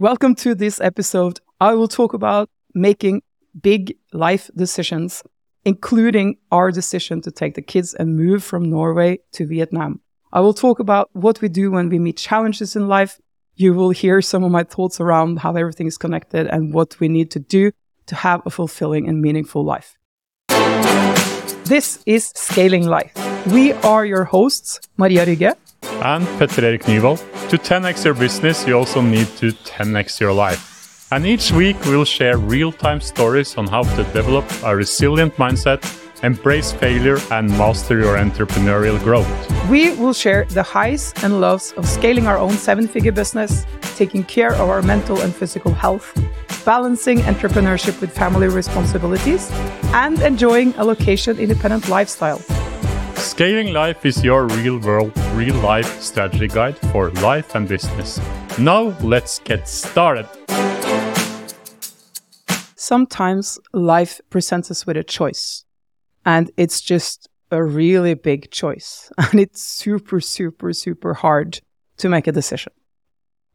Welcome to this episode. I will talk about making big life decisions, including our decision to take the kids and move from Norway to Vietnam. I will talk about what we do when we meet challenges in life. You will hear some of my thoughts around how everything is connected and what we need to do to have a fulfilling and meaningful life. This is Scaling Life. We are your hosts, Maria Rygge and Petter Erik Nyvold. To 10x your business, you also need to 10x your life. And each week, we'll share real time stories on how to develop a resilient mindset, embrace failure, and master your entrepreneurial growth. We will share the highs and lows of scaling our own seven figure business, taking care of our mental and physical health, balancing entrepreneurship with family responsibilities, and enjoying a location independent lifestyle. Scaling Life is your real world, real life strategy guide for life and business. Now, let's get started. Sometimes life presents us with a choice, and it's just a really big choice. And it's super, super, super hard to make a decision.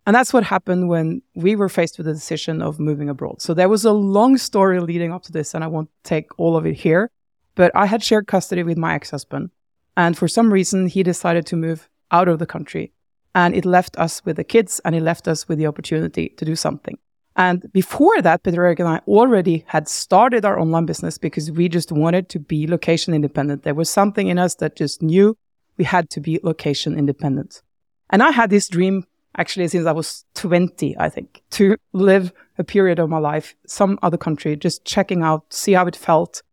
And that's what happened when we were faced with the decision of moving abroad. So there was a long story leading up to this, and I won't take all of it here. But I had shared custody with my ex husband. And for some reason, he decided to move out of the country. And it left us with the kids and it left us with the opportunity to do something. And before that, Petter Erik and I already had started our online business because we just wanted to be location independent. There was something in us that just knew we had to be location independent. And I had this dream actually since I was 20, I think, to live a period of my life, some other country, just checking out, see how it felt,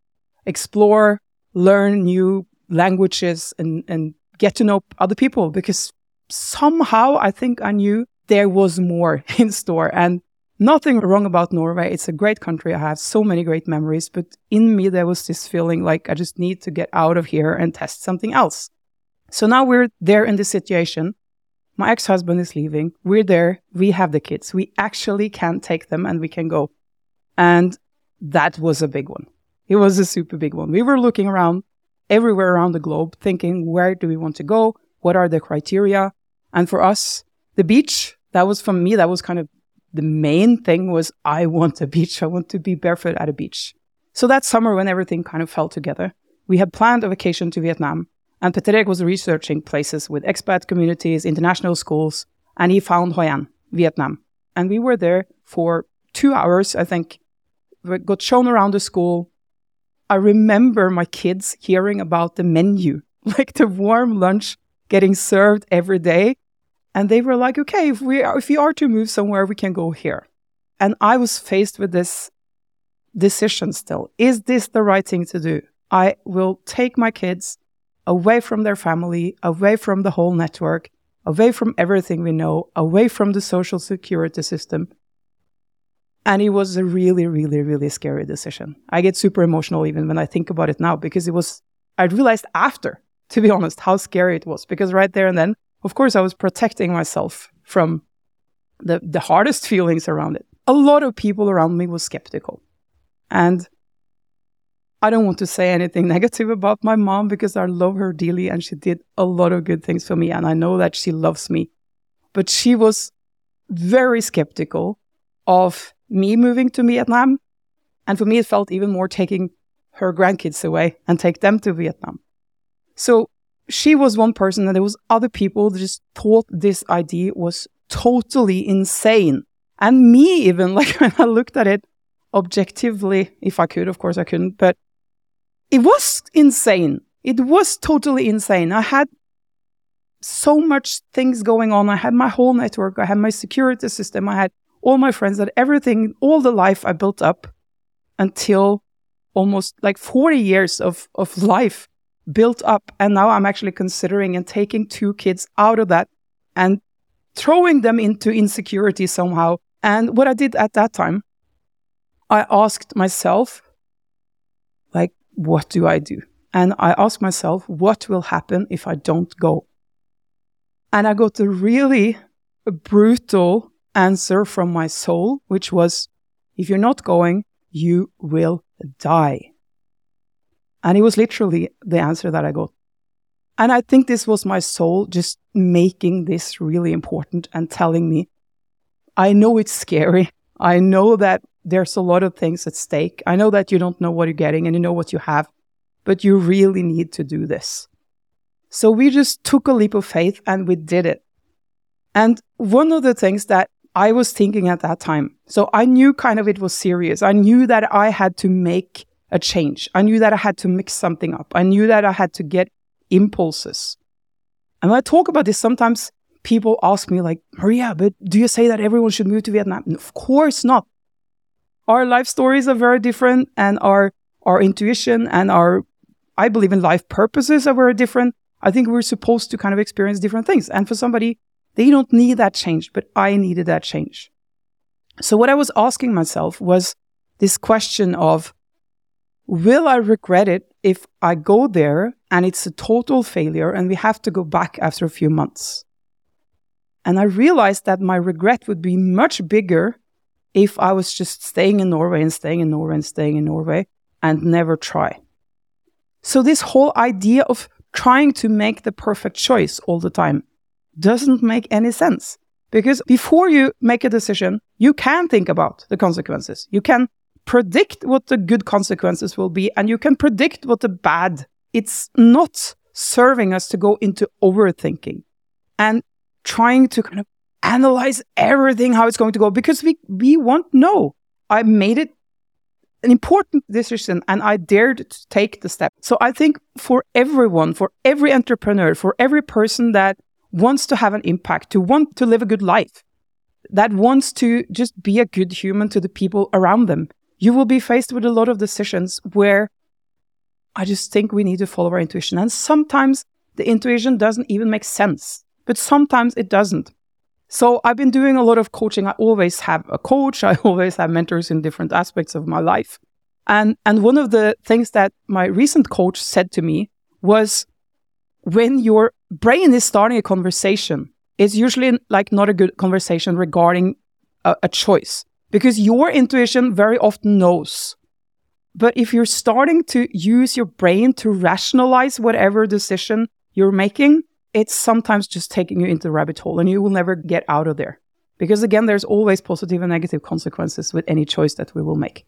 explore, learn new languages and, and get to know other people because somehow I think I knew there was more in store and nothing wrong about Norway. It's a great country. I have so many great memories, but in me, there was this feeling like I just need to get out of here and test something else. So now we're there in this situation. My ex husband is leaving. We're there. We have the kids. We actually can take them and we can go. And that was a big one. It was a super big one. We were looking around everywhere around the globe thinking, where do we want to go? What are the criteria? And for us, the beach, that was for me, that was kind of the main thing was I want a beach. I want to be barefoot at a beach. So that summer when everything kind of fell together, we had planned a vacation to Vietnam and Petter was researching places with expat communities, international schools, and he found Hoi An, Vietnam. And we were there for two hours, I think. We got shown around the school, I remember my kids hearing about the menu, like the warm lunch getting served every day. And they were like, okay, if we are, if we are to move somewhere, we can go here. And I was faced with this decision still. Is this the right thing to do? I will take my kids away from their family, away from the whole network, away from everything we know, away from the social security system, and it was a really, really, really scary decision. I get super emotional even when I think about it now because it was, I realized after, to be honest, how scary it was. Because right there and then, of course, I was protecting myself from the, the hardest feelings around it. A lot of people around me was skeptical. And I don't want to say anything negative about my mom because I love her dearly and she did a lot of good things for me. And I know that she loves me. But she was very skeptical of me moving to Vietnam. And for me, it felt even more taking her grandkids away and take them to Vietnam. So she was one person, and there was other people that just thought this idea was totally insane. And me, even like when I looked at it objectively, if I could, of course I couldn't, but it was insane. It was totally insane. I had so much things going on. I had my whole network. I had my security system. I had all my friends, that everything, all the life I built up until almost like 40 years of, of life built up. And now I'm actually considering and taking two kids out of that and throwing them into insecurity somehow. And what I did at that time, I asked myself, like, what do I do? And I asked myself, what will happen if I don't go? And I got a really brutal answer from my soul, which was, if you're not going, you will die. And it was literally the answer that I got. And I think this was my soul just making this really important and telling me, I know it's scary. I know that there's a lot of things at stake. I know that you don't know what you're getting and you know what you have, but you really need to do this. So we just took a leap of faith and we did it. And one of the things that I was thinking at that time, so I knew kind of it was serious. I knew that I had to make a change. I knew that I had to mix something up. I knew that I had to get impulses. And when I talk about this, sometimes people ask me, like, Maria, but do you say that everyone should move to Vietnam? Of course not. Our life stories are very different, and our our intuition and our, I believe in life purposes are very different. I think we're supposed to kind of experience different things. And for somebody, they don't need that change, but I needed that change. So what I was asking myself was this question of, will I regret it if I go there and it's a total failure and we have to go back after a few months? And I realized that my regret would be much bigger if I was just staying in Norway and staying in Norway and staying in Norway and never try. So, this whole idea of trying to make the perfect choice all the time doesn't make any sense. Because before you make a decision, you can think about the consequences. You can predict what the good consequences will be, and you can predict what the bad. It's not serving us to go into overthinking. And trying to kind of analyze everything, how it's going to go, because we, we won't know. I made it an important decision and I dared to take the step. So I think for everyone, for every entrepreneur, for every person that wants to have an impact, to want to live a good life, that wants to just be a good human to the people around them, you will be faced with a lot of decisions where I just think we need to follow our intuition. And sometimes the intuition doesn't even make sense but sometimes it doesn't. So I've been doing a lot of coaching. I always have a coach. I always have mentors in different aspects of my life. And and one of the things that my recent coach said to me was when your brain is starting a conversation, it's usually like not a good conversation regarding a, a choice because your intuition very often knows. But if you're starting to use your brain to rationalize whatever decision you're making, it's sometimes just taking you into the rabbit hole and you will never get out of there. Because again, there's always positive and negative consequences with any choice that we will make.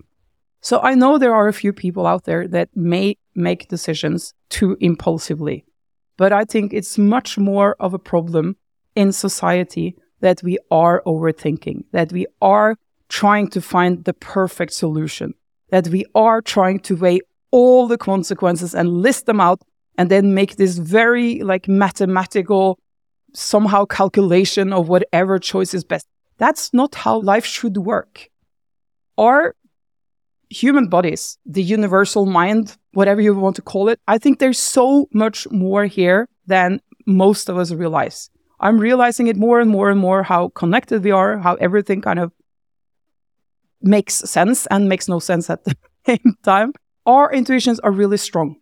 So I know there are a few people out there that may make decisions too impulsively, but I think it's much more of a problem in society that we are overthinking, that we are trying to find the perfect solution, that we are trying to weigh all the consequences and list them out and then make this very like mathematical somehow calculation of whatever choice is best. That's not how life should work. Our human bodies, the universal mind, whatever you want to call it, I think there's so much more here than most of us realize. I'm realizing it more and more and more how connected we are, how everything kind of makes sense and makes no sense at the same time. Our intuitions are really strong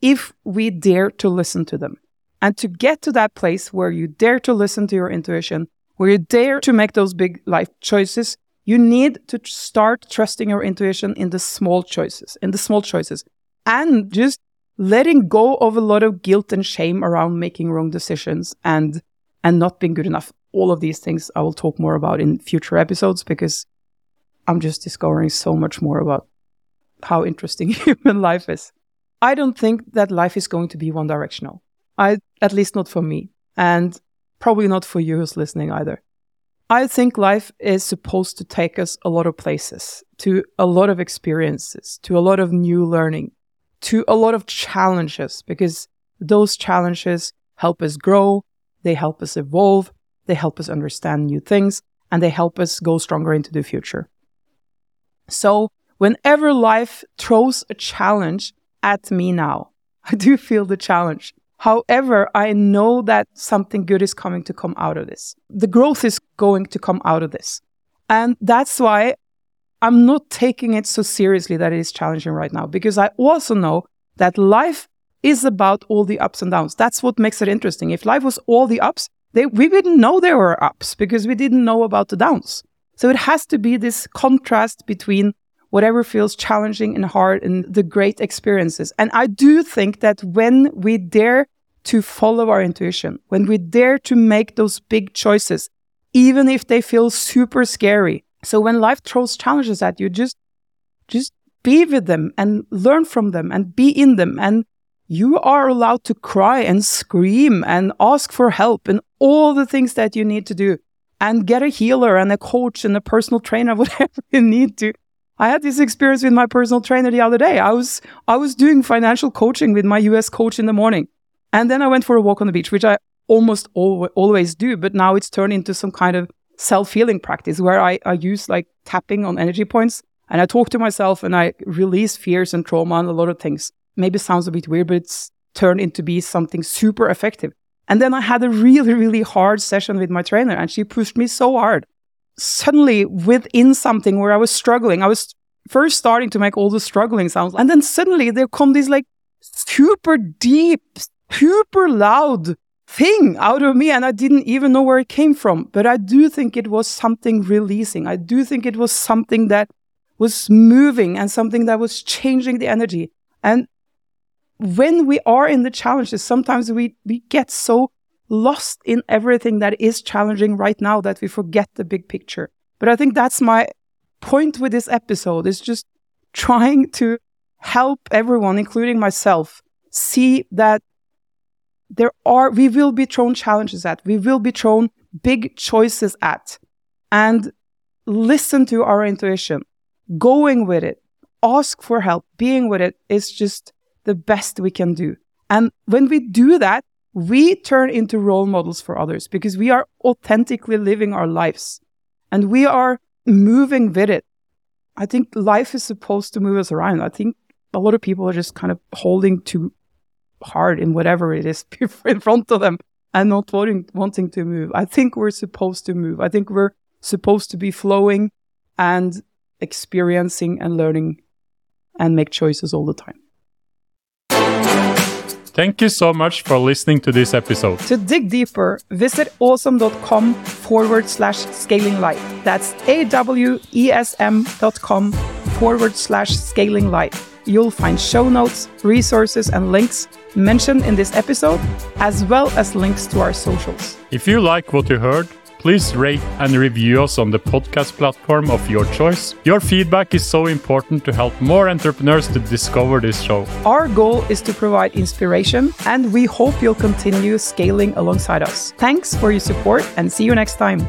if we dare to listen to them. And to get to that place where you dare to listen to your intuition, where you dare to make those big life choices, you need to start trusting your intuition in the small choices, in the small choices, and just letting go of a lot of guilt and shame around making wrong decisions and and not being good enough. All of these things I will talk more about in future episodes because I'm just discovering so much more about how interesting human life is. I don't think that life is going to be one directional. I, at least not for me, and probably not for you who's listening either. I think life is supposed to take us a lot of places, to a lot of experiences, to a lot of new learning, to a lot of challenges, because those challenges help us grow, they help us evolve, they help us understand new things, and they help us go stronger into the future. So, whenever life throws a challenge at me now. I do feel the challenge. However, I know that something good is coming to come out of this. The growth is going to come out of this. And that's why I'm not taking it so seriously that it is challenging right now, because I also know that life is about all the ups and downs. That's what makes it interesting. If life was all the ups, they, we didn't know there were ups because we didn't know about the downs. So it has to be this contrast between whatever feels challenging and hard and the great experiences. And I do think that when we dare to follow our intuition, when we dare to make those big choices, even if they feel super scary. So when life throws challenges at you, just, just be with them and learn from them and be in them. And you are allowed to cry and scream and ask for help and all the things that you need to do and get a healer and a coach and a personal trainer, whatever you need to. I had this experience with my personal trainer the other day. I was, I was doing financial coaching with my US coach in the morning. And then I went for a walk on the beach, which I almost al- always do, but now it's turned into some kind of self healing practice where I, I use like tapping on energy points and I talk to myself and I release fears and trauma and a lot of things. Maybe sounds a bit weird, but it's turned into be something super effective. And then I had a really, really hard session with my trainer and she pushed me so hard. Suddenly within something where I was struggling, I was first starting to make all the struggling sounds. And then suddenly there come these like super deep, super loud thing out of me and I didn't even know where it came from. But I do think it was something releasing. I do think it was something that was moving and something that was changing the energy. And when we are in the challenges, sometimes we, we get so lost in everything that is challenging right now that we forget the big picture. But I think that's my point with this episode is just trying to help everyone, including myself, see that there are, we will be thrown challenges at, we will be thrown big choices at, and listen to our intuition, going with it, ask for help, being with it is just the best we can do. And when we do that, we turn into role models for others because we are authentically living our lives and we are moving with it. I think life is supposed to move us around. I think a lot of people are just kind of holding too hard in whatever it is in front of them and not wanting, wanting to move. I think we're supposed to move. I think we're supposed to be flowing and experiencing and learning and make choices all the time. Thank you so much for listening to this episode. To dig deeper, visit awesm.com forward slash scaling life. That's A W E S M dot com forward slash scaling life. You'll find show notes, resources, and links mentioned in this episode, as well as links to our socials. If you like what you heard, please rate and review us on the podcast platform of your choice. Your feedback is so important to help more entrepreneurs to discover this show. Our goal is to provide inspiration, and we hope you'll continue scaling alongside us. Thanks for your support, and see you next time.